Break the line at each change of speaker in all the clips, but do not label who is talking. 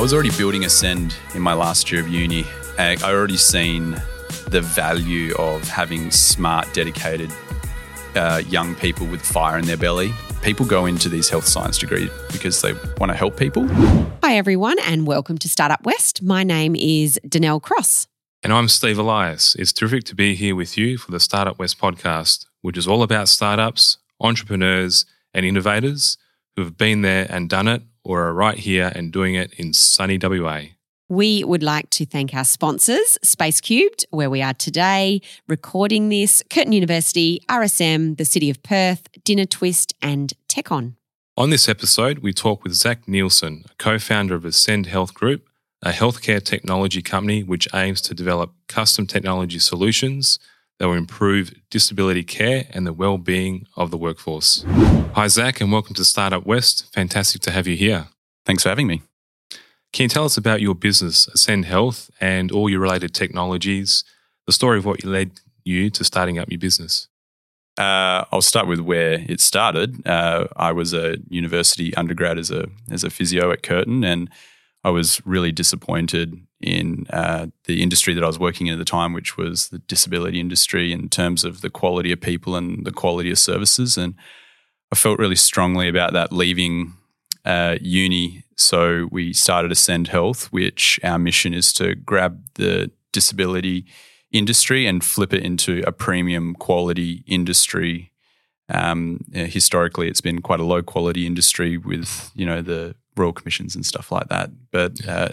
I was already building Ascend in my last year of uni. I I already seen the value of having smart, dedicated uh, young people with fire in their belly. People go into these health science degrees because they want to help people.
Hi, everyone, and welcome to Startup West. My name is Danelle Cross.
And I'm Steve Elias. It's terrific to be here with you for the Startup West podcast, which is all about startups, entrepreneurs, and innovators who have been there and done it or are right here and doing it in sunny WA.
We would like to thank our sponsors, Space Cubed, where we are today, recording this, Curtin University, RSM, the City of Perth, Dinner Twist, and TechOn.
On this episode, we talk with Zach Nielsen, a co founder of Ascend Health Group, a healthcare technology company which aims to develop custom technology solutions that will improve disability care and the well being of the workforce. Hi, Zach, and welcome to Startup West. Fantastic to have you here.
Thanks for having me.
Can you tell us about your business, Ascend Health, and all your related technologies, the story of what led you to starting up your business?
Uh, I'll start with where it started. Uh, I was a university undergrad as a as a physio at Curtin, and I was really disappointed in uh, the industry that I was working in at the time, which was the disability industry, in terms of the quality of people and the quality of services. And I felt really strongly about that leaving uh, uni. So we started Ascend Health, which our mission is to grab the disability industry and flip it into a premium quality industry. Um, historically, it's been quite a low quality industry with you know the royal commissions and stuff like that. But uh,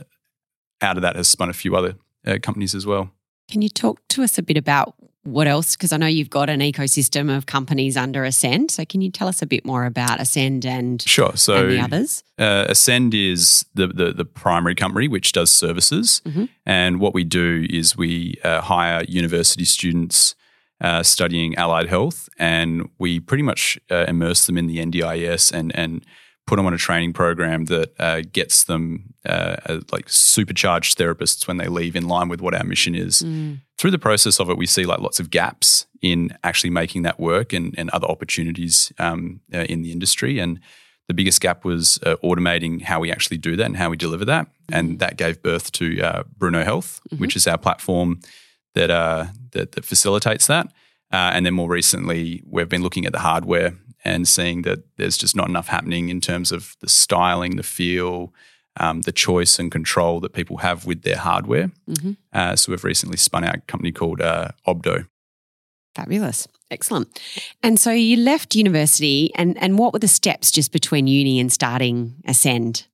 out of that has spun a few other uh, companies as well.
Can you talk to us a bit about what else? Because I know you've got an ecosystem of companies under Ascend. So can you tell us a bit more about Ascend and,
Sure. So
and the others?
Uh, Ascend is the, the the primary company which does services,
Mhm.
and what we do is we uh, hire university students uh, studying allied health, and we pretty much uh, immerse them in the NDIS and and put them on a training program that uh, gets them uh, as, like supercharged therapists when they leave, in line with what our mission is.
Mm.
Through the process of it, we see like lots of gaps in actually making that work and, and other opportunities um, uh, in the industry. And the biggest gap was uh, automating how we actually do that and how we deliver that. And that gave birth to uh, Bruno Health, which is our platform that, uh, that, that facilitates that. Uh, and then more recently, we've been looking at the hardware and seeing that there's just not enough happening in terms of the styling, the feel, um, the choice and control that people have with their hardware.
Mhm.
Uh, so we've recently spun out a company called uh, Obdo.
Fabulous. Excellent. And so you left university, and, and what were the steps just between uni and starting Ascend?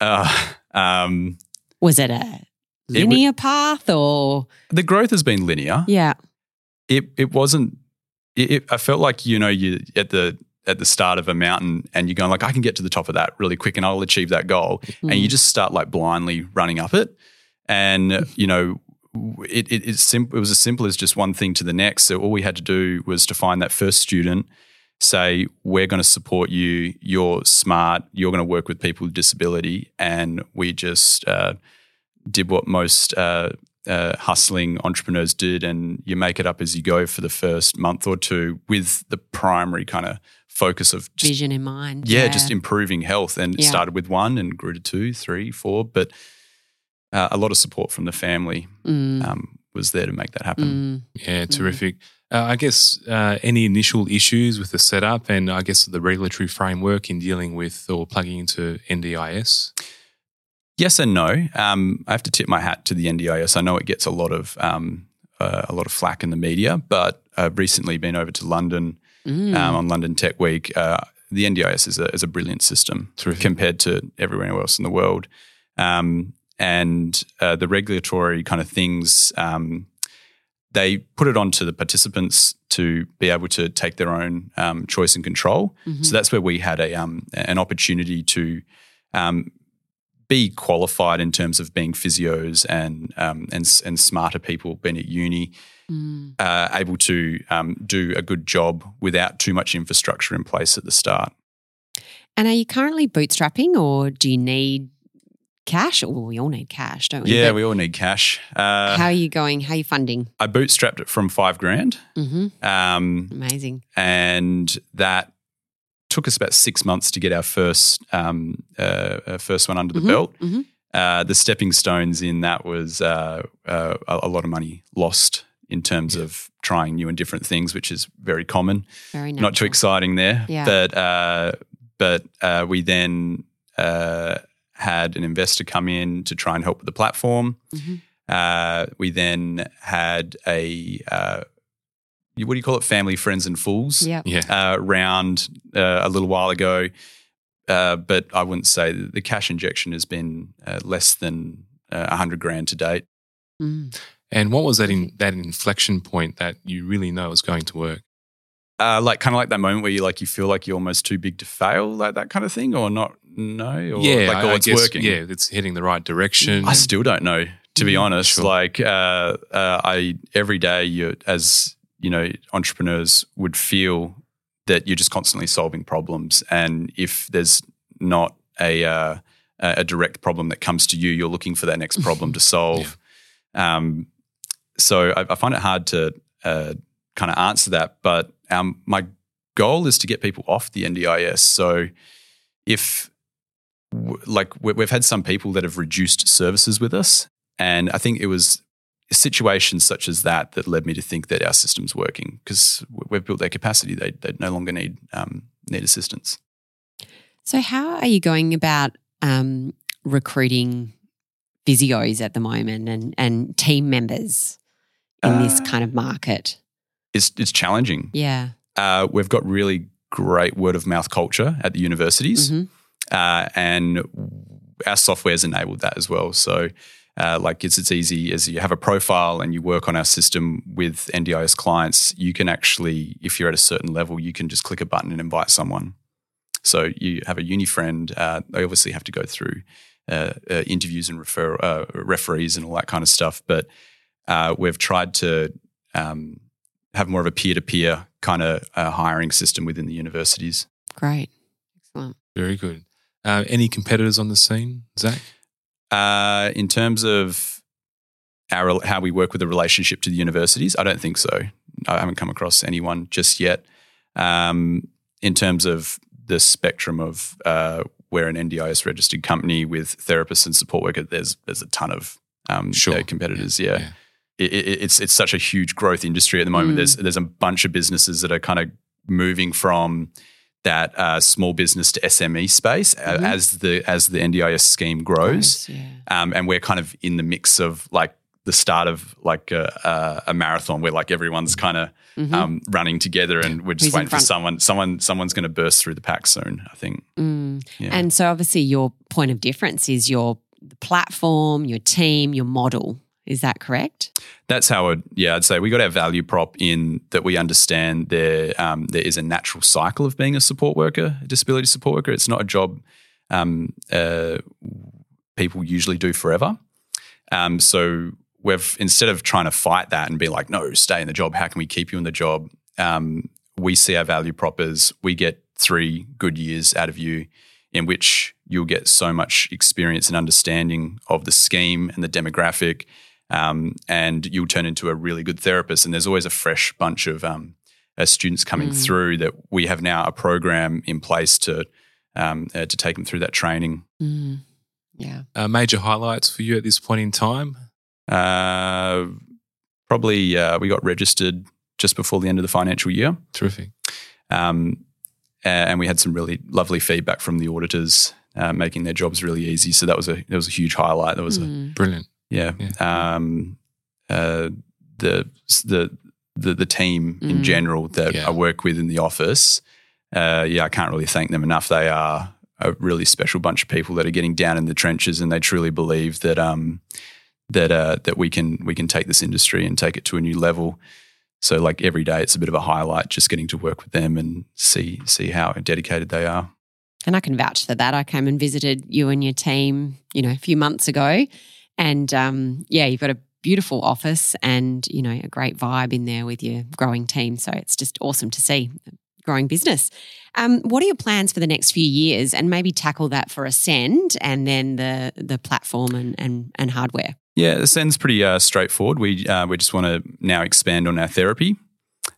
Uh, um,
Was it a
It wa-
linear path or?
the growth has been linear.
Yeah.
It it wasn't. It, it, I felt like you know you at the at the start of a mountain and you're going like I can get to the top of that really quick and I'll achieve that goal. And you just start like blindly running up it. And you know it, it, it's sim- it was as simple as just one thing to the next. So all we had to do was to find that first student say we're going to support you. You're smart. You're going to work with people with disability. And we just uh, did what most uh, uh, hustling entrepreneurs did and you make it up as you go for the first month or two with the primary kind of focus of just
vision in mind.
yeah, just improving health. And it
Yeah.
started with one and grew to two, three, four. But uh, a lot of support from the family
Mm,
um, was there to make that happen.
mm.
Yeah, terrific. Uh, I guess uh, any initial issues with the setup and I guess the regulatory framework in dealing with or plugging into NDIS?
Yes and no. Um, I have to tip my hat to the NDIS. I know it gets a lot of um, uh, a lot of flack in the media, but I've recently been over to London
Mm.
um, on London Tech Week. Uh, the NDIS is a, is a brilliant system
Terrific.
compared to everywhere else in the world. Um, and uh, the regulatory kind of things, um, they put it onto the participants to be able to take their own um, choice and control.
Mhm.
So that's where we had a um, an opportunity to um, be qualified in terms of being physios and um, and and smarter people, being at uni,
Mm.
uh, able to um, do a good job without too much infrastructure in place at the start.
And are you currently bootstrapping or do you need cash? Well, we all need cash, don't we?
Yeah,
But
we all need cash. Uh,
how are you going? How are you funding?
I bootstrapped it from five grand,
hmm
um,
Amazing.
and that took us about six months to get our first um, uh, uh, first one under the
Mhm,
belt.
mhm.
uh, the stepping stones in that was uh, uh, a, a lot of money lost in terms of trying new and different things, which is very common.
Very
Not too exciting there,
Yeah.
but uh, but uh, we then uh, had an investor come in to try and help with the platform.
Mhm.
Uh, we then had a uh, what do you call it? Family, friends, and fools
Yeah.
Yeah.
uh, round uh, a little while ago. Uh, but I wouldn't say that the cash injection has been uh, less than uh, a hundred grand to date.
Mm.
And what was that in that inflection point that you really know is going to work?
Uh, like kind of like that moment where you like you feel like you're almost too big to fail, like that kind of thing, or not? No, or
yeah,
like
I,
oh,
I
it's
guess,
working.
Yeah, it's heading the right direction.
I still don't know, to be
Mm,
honest.
sure.
Like, uh, uh, I every day, you as you know, entrepreneurs would feel that you're just constantly solving problems, and if there's not a uh, a direct problem that comes to you, you're looking for that next problem to solve. Um, so I, I find it hard to uh, kind of answer that, but um, my goal is to get people off the NDIS. So if like we've had some people that have reduced services with us, and I think it was situations such as that that led me to think that our system's working because we've built their capacity. They they no longer need um, need assistance.
So, how are you going about um, recruiting physios at the moment and, and team members in this
Uh,
kind of market?
It's it's challenging.
Yeah.
Uh, we've got really great word of mouth culture at the universities.
Mhm.
uh, and our software's enabled that as well. So, uh, like it's it's easy as you have a profile and you work on our system with NDIS clients. You can actually, if you're at a certain level, you can just click a button and invite someone. So you have a uni friend. Uh, they obviously have to go through uh, uh, interviews and refer uh, referees and all that kind of stuff. But uh, we've tried to um, have more of a peer to peer kind of uh, hiring system within the universities.
Great. Excellent.
Very good. Uh, any competitors on the scene, Zach?
Uh, in terms of our how we work with the relationship to the universities, I don't think so. I haven't come across anyone just yet. Um, in terms of the spectrum of uh, we're an NDIS registered company with therapists and support workers, there's there's a ton of um,
Sure.
competitors. Yeah,
Yeah.
It, it, it's it's such a huge growth industry at the moment.
Mm.
There's there's a bunch of businesses that are kind of moving from that uh, small business to SME space uh,
Mhm.
as the as the NDIS scheme grows
Yeah.
um, and we're kind of in the mix of like the start of like a, a, a marathon where like everyone's kind of
Mhm.
um, running together and we're just
Who's
waiting for someone someone someone's going to burst through the pack soon i think
Mm.
yeah.
And so, obviously, your point of difference is your platform, your team, your model. Is that correct?
that's how I'd, yeah i'd say we got our value prop in that we understand there um, there is a natural cycle of being a support worker a disability support worker. It's not a job um, uh, people usually do forever. Um, so we've instead of trying to fight that and be like no stay in the job. How can we keep you in the job? Um, we see our value prop as we get three good years out of you in which you'll get so much experience and understanding of the scheme and the demographic um, and you'll turn into a really good therapist. And there's always a fresh bunch of um, uh, students coming
Mm.
through that we have now a program in place to um, uh, to take them through that training.
Mm. Yeah.
Uh, major highlights for you at this point in time?
Uh, probably uh, we got registered just before the end of the financial year,
Terrific.
um, and we had some really lovely feedback from the auditors. Uh, making their jobs really easy, so that was a that was a huge highlight. That was a
Mm.
Brilliant.
Yeah.
Yeah.
Um, uh, the the the the team
Mm.
in general that
Yeah.
I work with in the office. Uh, yeah, I can't really thank them enough. They are a really special bunch of people that are getting down in the trenches, and they truly believe that um, that uh, that we can we can take this industry and take it to a new level. So, like every day, it's a bit of a highlight just getting to work with them and see see how dedicated they are.
And I can vouch for that. I came and visited you and your team, you know, a few months ago. And um, yeah, you've got a beautiful office and, you know, a great vibe in there with your growing team. So it's just awesome to see growing business. Um, what are your plans for the next few years? And maybe tackle that for Ascend and then the the platform and and, and hardware.
Yeah, Ascend's pretty uh, straightforward. We uh, we just want to now expand on our therapy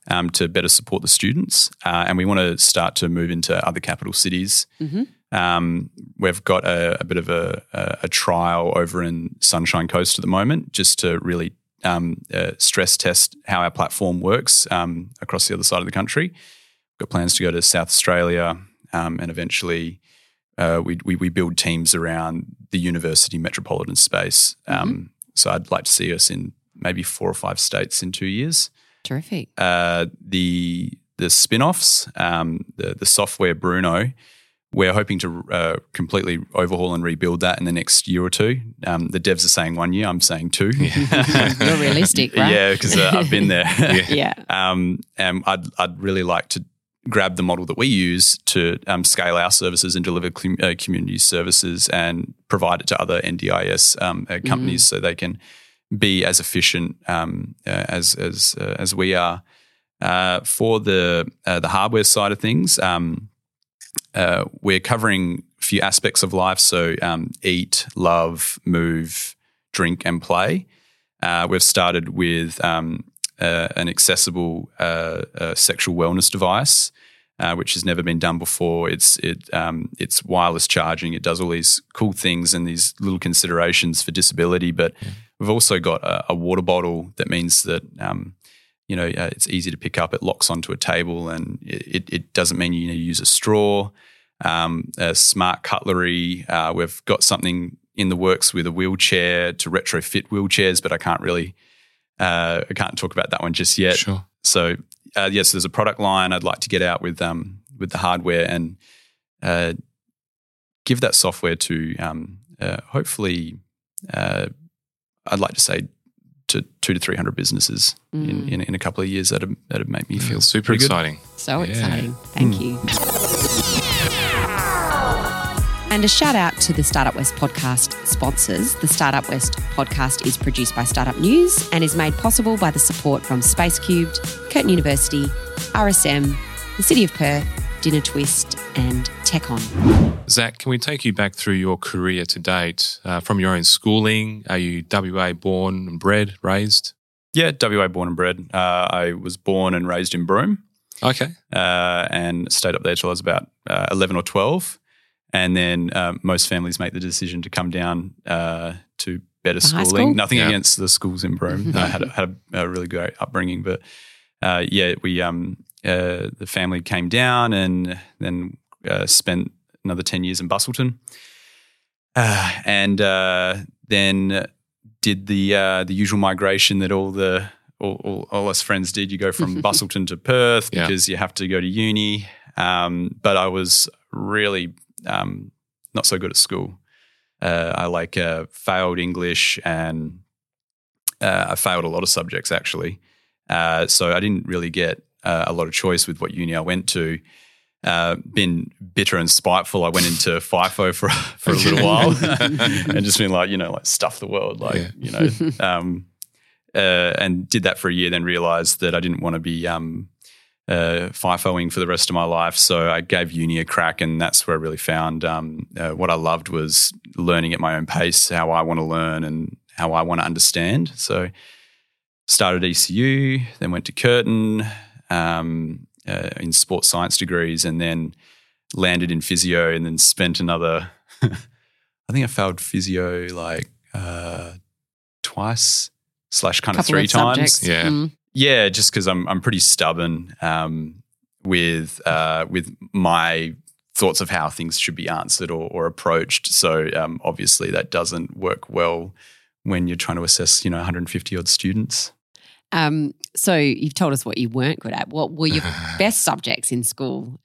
um, to better support the students, uh, and we want to start to move into other capital cities.
Mhm.
Um, we've got a, a bit of a, a, a trial over in Sunshine Coast at the moment, just to really um, uh, stress test how our platform works um, across the other side of the country. We've got plans to go to South Australia um, and eventually uh, we, we, we build teams around the university metropolitan space. Um, So I'd like to see us in maybe four or five states in two years.
Terrific.
Uh, the the spin-offs, um, the the software Bruno, we're hoping to uh, completely overhaul and rebuild that in the next year or two. Um, the devs are saying one year, I'm saying two.
You're realistic, right?
yeah, because uh, I've been there.
Yeah.
um, and I'd I'd really like to grab the model that we use to um, scale our services and deliver com- uh, community services and provide it to other NDIS um, uh, companies so they can be as efficient um, uh, as as uh, as we are. Uh, for the uh, the hardware side of things, um, uh, we're covering a few aspects of life. So um, eat, love, move, drink, and play. Uh, we've started with um, uh, an accessible uh, uh, sexual wellness device, uh, which has never been done before. It's it um, it's wireless charging. It does all these cool things and these little considerations for disability. But we've also got a, a water bottle that means that um, you know uh, it's easy to pick up. It locks onto a table, and it, it doesn't mean you need to use a straw. Um, uh, smart cutlery. Uh, we've got something in the works with a wheelchair to retrofit wheelchairs, but I can't really, uh, I can't talk about that one just yet.
Sure.
So uh, yes, there's a product line I'd like to get out with um, with the hardware and uh, give that software to um, uh, hopefully, uh, I'd like to say to two to three hundred businesses in, in in a couple of years that'd that'd make me feel
super
pretty good.
exciting.
So
Yeah.
exciting. Thank
Hmm.
you. And a shout out to the Startup West podcast sponsors. The Startup West podcast is produced by Startup News and is made possible by the support from Space Cubed, Curtin University, RSM, the City of Perth, Dinner Twist, and Tech On.
Zach, can we take you back through your career to date uh, from your own schooling? Are you WA born and bred, raised?
Yeah, WA born and bred. Uh, I was born and raised in Broome.
Okay.
uh, and stayed up there till I was about uh, 11 or 12. And then um, most families make the decision to come down uh, to better
To high
schooling.
school?
Nothing
Yeah.
against the schools in Broome. I had, a, had a, a really great upbringing, but uh, yeah, we um, uh, the family came down and then uh, spent another 10 years in Busselton. Uh, and uh, then did the uh, the usual migration that all the all, all, all us friends did. You go from Busselton to Perth
Yeah.
because you have to go to uni. Um, but I was really um, not so good at school. Uh, I like uh, failed English and uh, I failed a lot of subjects actually. Uh, so I didn't really get uh, a lot of choice with what uni I went to. Uh, been bitter and spiteful. I went into FIFO for for a little while and just been like, you know, like stuff the world, like
Yeah.
you know, um, uh, and did that for a year. Then realized that I didn't want to be um, uh, FIFOing for the rest of my life. So I gave uni a crack, and that's where I really found um, uh, what I loved was learning at my own pace, how I want to learn, and how I want to understand. So started ECU, then went to Curtin um, uh, in sports science degrees, and then landed in physio, and then spent another. I think I failed physio like uh, twice slash kind of three
of
times.
Yeah.
Mm.
Yeah, just because I'm I'm pretty stubborn um, with uh, with my thoughts of how things should be answered or, or approached. So um, obviously that doesn't work well when you're trying to assess you know 150 odd students.
Um, so you've told us what you weren't good at. What were your best subjects in school?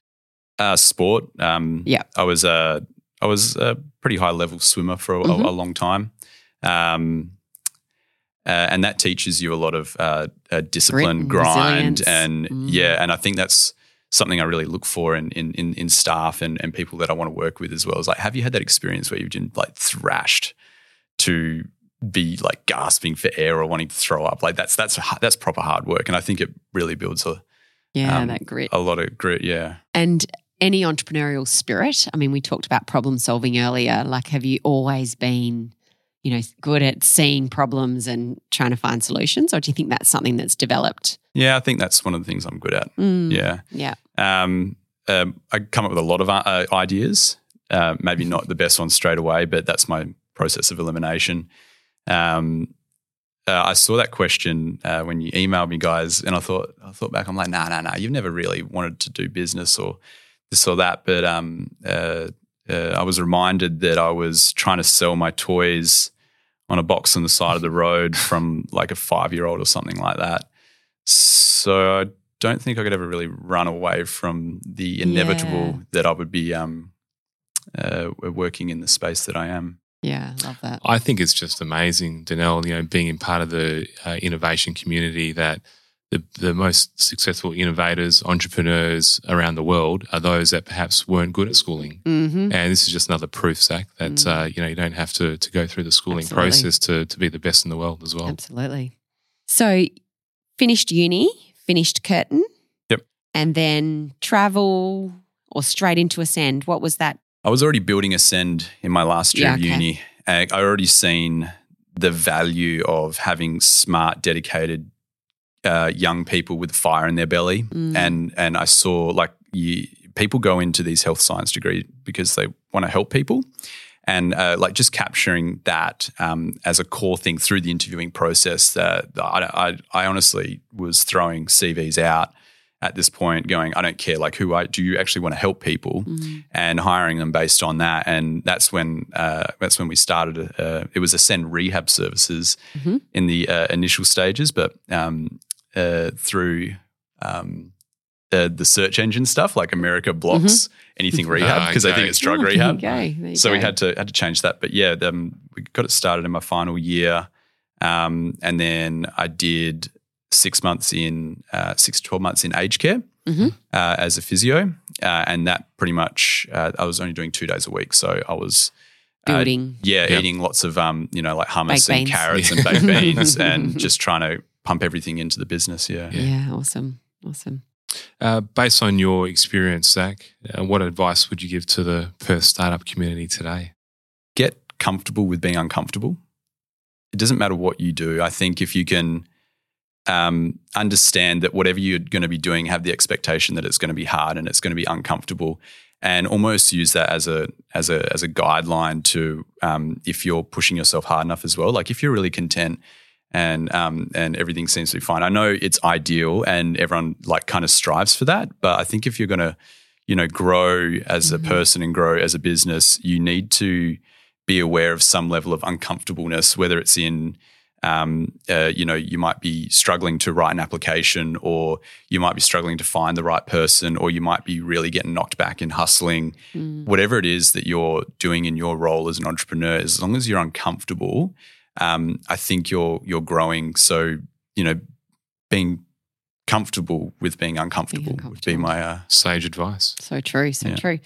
Uh, sport. Um,
Yeah.
I was a I was a pretty high level swimmer for a,
Mhm.
a, long time. Um, uh, and that teaches you a lot of uh, uh, discipline,
and
grind,
resilience.
and
Mm.
yeah. And I think that's something I really look for in in in, in staff and, and people that I want to work with as well. Is like, have you had that experience where you've been like thrashed to be like gasping for air or wanting to throw up? Like that's that's that's proper hard work, and I think it really builds a,
Yeah,
Um,
that grit.
a lot of grit. Yeah.
And any entrepreneurial spirit? I mean, we talked about problem solving earlier. Like, have you always been, you know, good at seeing problems and trying to find solutions, or do you think that's something that's developed?
Yeah, I think that's one of the things I'm good at.
Mm,
Yeah.
Yeah.
Um, um, I come up with a lot of uh, ideas, Uh, maybe not the best ones straight away, but that's my process of elimination. Um, uh, I saw that question uh, when you emailed me, guys, and I thought I thought back. I'm like, nah, nah, nah. You've never really wanted to do business or this or that. But um, uh, uh, I was reminded that I was trying to sell my toys on a box on the side of the road from like a five year old or something like that. So I don't think I could ever really run away from the inevitable
Yeah.
that I would be um, uh, working in the space that I am.
Yeah, love that.
I think it's just amazing, Danelle, you know, being in part of the uh, innovation community that the, the most successful innovators, entrepreneurs around the world are those that perhaps weren't good at schooling.
Mm-hmm.
And this is just another proof, Zach, that
Mm.
uh, you know you don't have to to go through the schooling
Absolutely.
process to to be the best in the world as well.
Absolutely. So, finished uni, finished Curtin.
Yep.
And then travel or straight into Ascend. What was that?
I was already building Ascend in my last year
Yeah,
of
okay.
uni. I I already seen the value of having smart, dedicated uh, young people with fire in their belly,
Mm.
and and I saw like you, people go into these health science degree because they want to help people, and uh, like just capturing that um, as a core thing through the interviewing process. That I, I I honestly was throwing CVs out at this point, going, I don't care like who I do. You actually want to help people
Mm.
and hiring them based on that. And that's when uh, that's when we started. Uh, it was Ascend Rehab Services
Mhm.
in the uh, initial stages, but um, uh, through um, the search engine stuff, like America blocks anything rehab
Ah,
because they
okay.
think it's drug
Oh,
rehab.
you go.
So we had to had to change that. But yeah, um, we got it started in my final year, um, and then I did six months in uh, six to twelve months in aged care
Mhm.
uh, as a physio, uh, and that pretty much uh, I was only doing two days a week, so I was. uh,
building.
yeah,
Yeah.
eating lots of um, you know, like hummus
Baked
and
beans.
carrots
Yeah.
and baked beans, and just trying to pump everything into the business. Yeah,
Yeah.
yeah. awesome. Awesome.
Uh, based on your experience, Zach, uh, what advice would you give to the Perth startup community today?
get comfortable with being uncomfortable. It doesn't matter what you do. I think if you can um, understand that whatever you're going to be doing, have the expectation that it's going to be hard and it's going to be uncomfortable, and almost use that as a as a as a guideline to um, if you're pushing yourself hard enough as well. Like if you're really content and um, and everything seems to be fine. I know it's ideal and everyone like kind of strives for that, but I think if you're going to you know grow as a
Mhm.
person and grow as a business, you need to be aware of some level of uncomfortableness, whether it's in um, uh, you know, you might be struggling to write an application, or you might be struggling to find the right person, or you might be really getting knocked back in hustling.
Mm.
Whatever it is that you're doing in your role as an entrepreneur, as long as you're uncomfortable, um, I think you're you're growing. So you know, being comfortable with being uncomfortable, would be my uh,
Sage advice.
So true. So
Yeah.
true.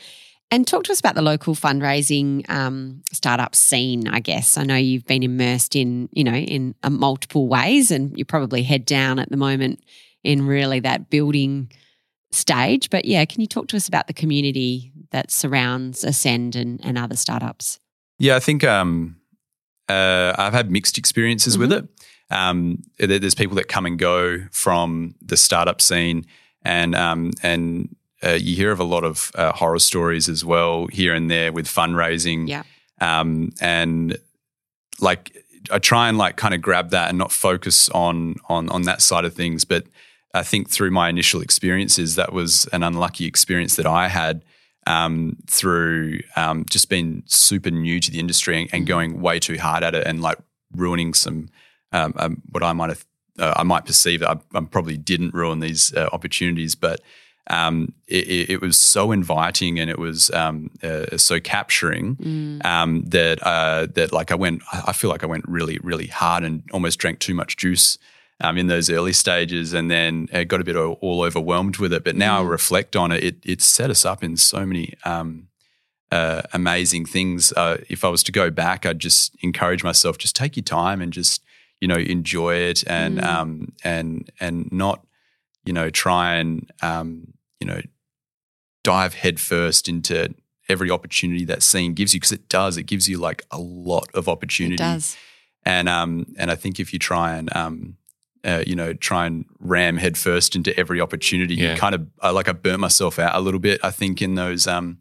And talk to us about the local fundraising um, startup scene. I guess I know you've been immersed in you know in uh, multiple ways, and you're probably head down at the moment in really that building stage. But yeah, can you talk to us about the community that surrounds Ascend and, and other startups?
Yeah, I think um, uh, I've had mixed experiences with it. Um, there's people that come and go from the startup scene, and um, and uh, you hear of a lot of uh, horror stories as well here and there with fundraising.
Yeah.
Um, and like I try and like kind of grab that and not focus on on on that side of things, but I think through my initial experiences, that was an unlucky experience that I had um, through um, just being super new to the industry and, and
Mhm.
going way too hard at it and like ruining some um, um, what I might have uh, I might perceive that I, I probably didn't ruin these uh, opportunities, but um, it, it, was so inviting and it was um, uh, so capturing
Mm.
um, that uh, that like I went. I I feel like I went really, really hard and almost drank too much juice um, in those early stages, and then uh, got a bit all overwhelmed with it. But now I
Mm.
reflect on it; it it set us up in so many um, uh, amazing things. Uh, if I was to go back, I'd just encourage myself: just take your time and just you know enjoy it, and
Mm.
um, and and not you know try and um, you know dive headfirst into every opportunity that scene gives you because it does. It gives you like a lot of opportunity.
It does.
And um and I think if you try and um uh, you know try and ram headfirst into every opportunity,
Yeah.
you kind of I like I burnt myself out a little bit. I think in those um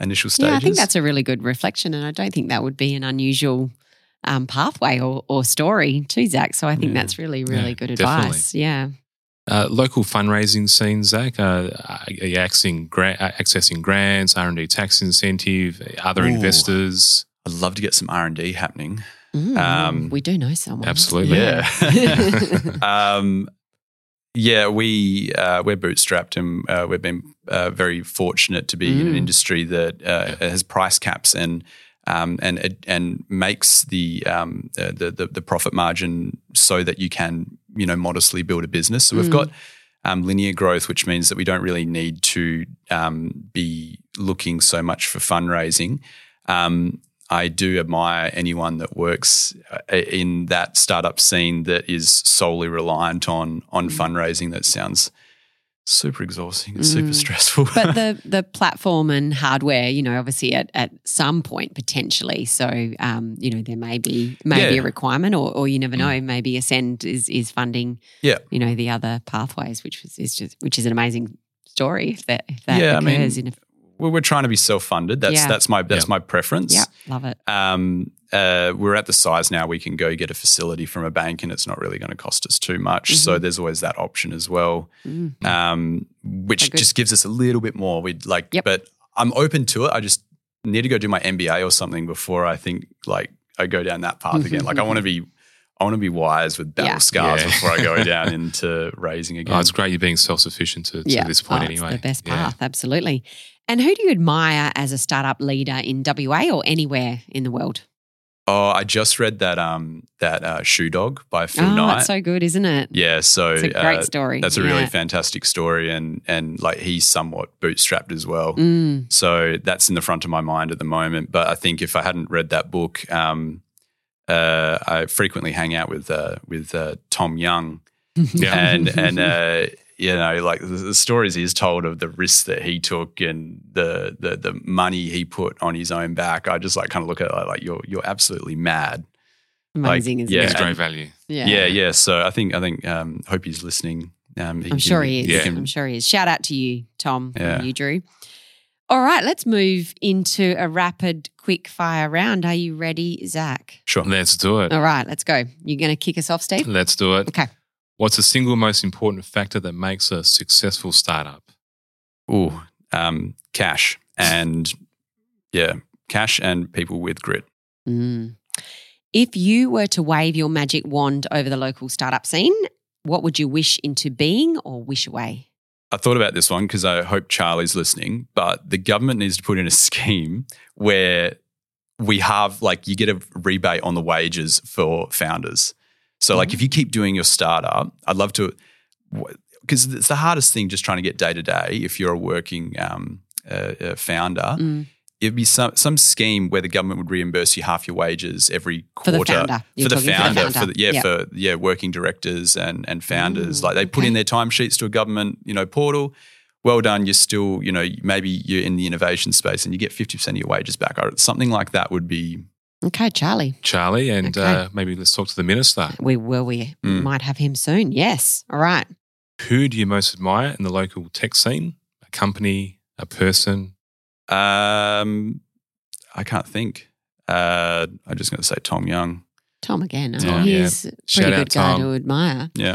initial stages.
Yeah, I think that's a really good reflection, and I don't think that would be an unusual um, pathway or, or story to Zach. So I think
Yeah.
that's really, really
Yeah,
good
definitely.
advice. Yeah.
Uh, local fundraising scene, Zach. Uh, are you accessing, gra- uh, accessing grants, R and D tax incentive, other
Ooh.
investors?
I'd love to get some R and D happening.
Mm,
Um,
we do know someone.
Absolutely.
Yeah. um, yeah, we uh, we're bootstrapped and uh, we've been uh, very fortunate to be in an
Mm.
industry that uh, has price caps and um, and and makes the, um, uh, the the the profit margin so that you can you know modestly build a business. So we've
Mm.
got um, linear growth, which means that we don't really need to um, be looking so much for fundraising. Um, I do admire anyone that works uh, in that startup scene that is solely reliant on on
Mm.
fundraising. That sounds super exhausting and super
Mm.
stressful.
but the the platform and hardware, you know, obviously at, at some point potentially. So, um, you know, there may be maybe
Yeah.
a requirement, or, or you never know. Maybe Ascend is is funding,
Yeah.
you know, the other pathways, which was is just which is an amazing story if that if that
Yeah, I mean,
occurs. in a,
Well, we're trying to be self funded. That's
Yeah.
that's my that's
Yeah.
my preference.
yeah, love it.
Um, uh, we're at the size now we can go get a facility from a bank and it's not really going to cost us too much. So there's always that option as well,
Mm.
um, which just gives us a little bit more. We'd like,
Yep.
but I'm open to it. I just need to go do my MBA or something before I think like I go down that path again. Like I want to be, I want to be wise with battle
Yeah.
scars
Yeah.
before I go down into raising again.
Oh, it's great you're being self sufficient to, to
yeah,
this point
Oh,
anyway.
the best
Yeah.
path, absolutely. And who do you admire as a startup leader in WA or anywhere in the world?
oh, I just read that um that uh, Shoe Dog by Phil
oh,
Knight.
that's so good, isn't it?
yeah, so
It's a great
uh,
story.
That's a really fantastic story, and and like he's somewhat bootstrapped as well.
Mm.
So that's in the front of my mind at the moment. But I think if I hadn't read that book, um, uh, I frequently hang out with uh, with uh, Tom Young,
Yeah.
and and uh, you know, like the, the stories he's told of the risks that he took and the the the money he put on his own back. I just like kind of look at it like, like you're you're absolutely mad.
Amazing,
like,
isn't
yeah,
It's great value.
Yeah.
Yeah, yeah. So I think I think um, hope he's listening. Um,
I'm sure he is.
Yeah.
I'm sure he is. Shout out to you, Tom,
Yeah.
and you, Drew. All right, let's move into a rapid quick fire round. Are you ready, Zach?
Sure.
Let's do it.
All right, let's go. You're going to kick us off, Steve?
Let's do it.
Okay.
What's the single most important factor that makes a successful startup?
Ooh, um, cash and yeah, cash and people with grit.
Mm. If you were to wave your magic wand over the local startup scene, what would you wish into being or wish away?
I thought about this one because I hope Charlie's listening, but the government needs to put in a scheme where we have like you get a rebate on the wages for founders. So like if you keep doing your startup, I'd love to because it's the hardest thing just trying to get day to day if you're a working um, uh, uh, founder.
Mm.
It'd be some some scheme where the government would reimburse you half your wages every
For
quarter
the founder.
For the founder,
for the founder.
yeah,
Yep.
for yeah, working directors and and founders.
Mm,
like they put
okay.
in their timesheets to a government, you know, portal. Well done. You're still, you know, maybe you're in the innovation space and you get fifty percent of your wages back. Something like that would be.
Okay, Charlie.
Charlie, and
Okay.
uh, maybe let's talk to the minister.
We will. We
Mm.
might have him soon. Yes. All right.
Who do you most admire in the local tech scene? A company, a person?
Um, I can't think. Uh, I'm just going to say Tom Young.
Tom again. I
Tom,
mean,
yeah.
he's a pretty
out
good guy
Tom.
to admire.
Yeah.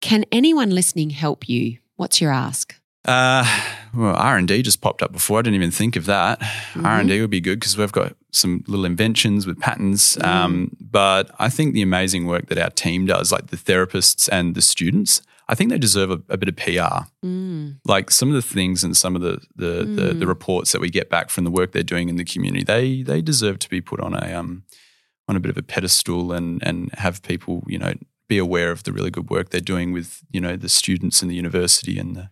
Can anyone listening help you? What's your ask?
Uh, well, R and D just popped up before. I didn't even think of that.
Mhm.
R and D would be good because we've got some little inventions with patents. Um, but I think the amazing work that our team does, like the therapists and the students, I think they deserve a, a bit of PR.
Mm.
Like some of the things and some of the the, the the
Mm.
reports that we get back from the work they're doing in the community, they they deserve to be put on a um on a bit of a pedestal and and have people you know be aware of the really good work they're doing with you know the students in the university and the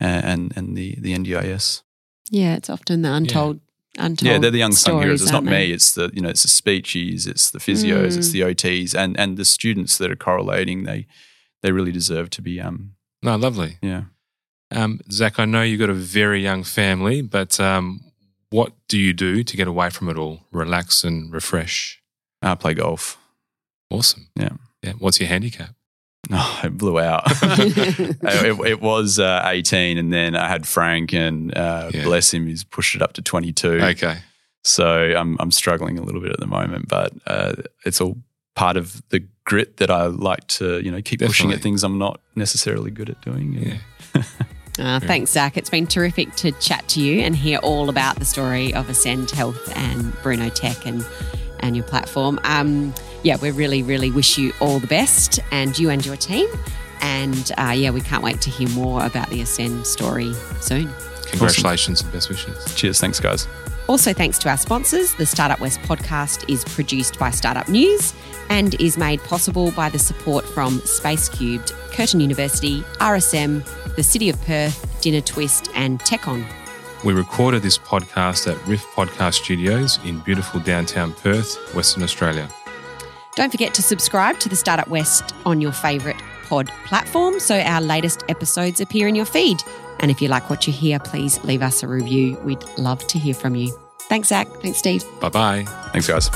and and the the NDIS.
Yeah, it's often the untold, untold.
Yeah, they're the unsung heroes. It's not
they?
me. It's the you know it's the speechies, it's the physios, it's
Mm.
the OTs, and and the students that are correlating. They they really deserve to be um
No, lovely.
yeah.
Um, Zach, I know you've got a very young family, but um, what do you do to get away from it all, relax and refresh?
I play golf.
Awesome.
Yeah.
Yeah. What's your handicap?
No, it blew out. it, it, was uh, 18, and then I had Frank, and uh, yeah. bless him, he's pushed it up to 22.
Okay.
So I'm I'm struggling a little bit at the moment, but uh, it's all part of the grit that I like to you know keep Definitely. pushing at things I'm not necessarily good at doing.
Yeah. Uh, thanks, Zach. It's been terrific to chat to you and hear all about the story of Ascend Health and Bruno Tech and and your platform. Um, yeah, we really, really wish you all the best and you and your team. And uh, yeah, we can't wait to hear more about the Ascend story soon.
Congratulations awesome. and best wishes.
Cheers. Thanks, guys.
Also, thanks to our sponsors. The Startup West podcast is produced by Startup News and is made possible by the support from Space Cubed, Curtin University, RSM, the City of Perth, Dinner Twist, and TechOn.
We recorded this podcast at Riff Podcast Studios in beautiful downtown Perth, Western Australia.
Don't forget to subscribe to the Startup West on your favourite pod platform so our latest episodes appear in your feed. And if you like what you hear, please leave us a review. We'd love to hear from you. Thanks, Zach. Thanks, Steve.
Bye bye.
Thanks, guys.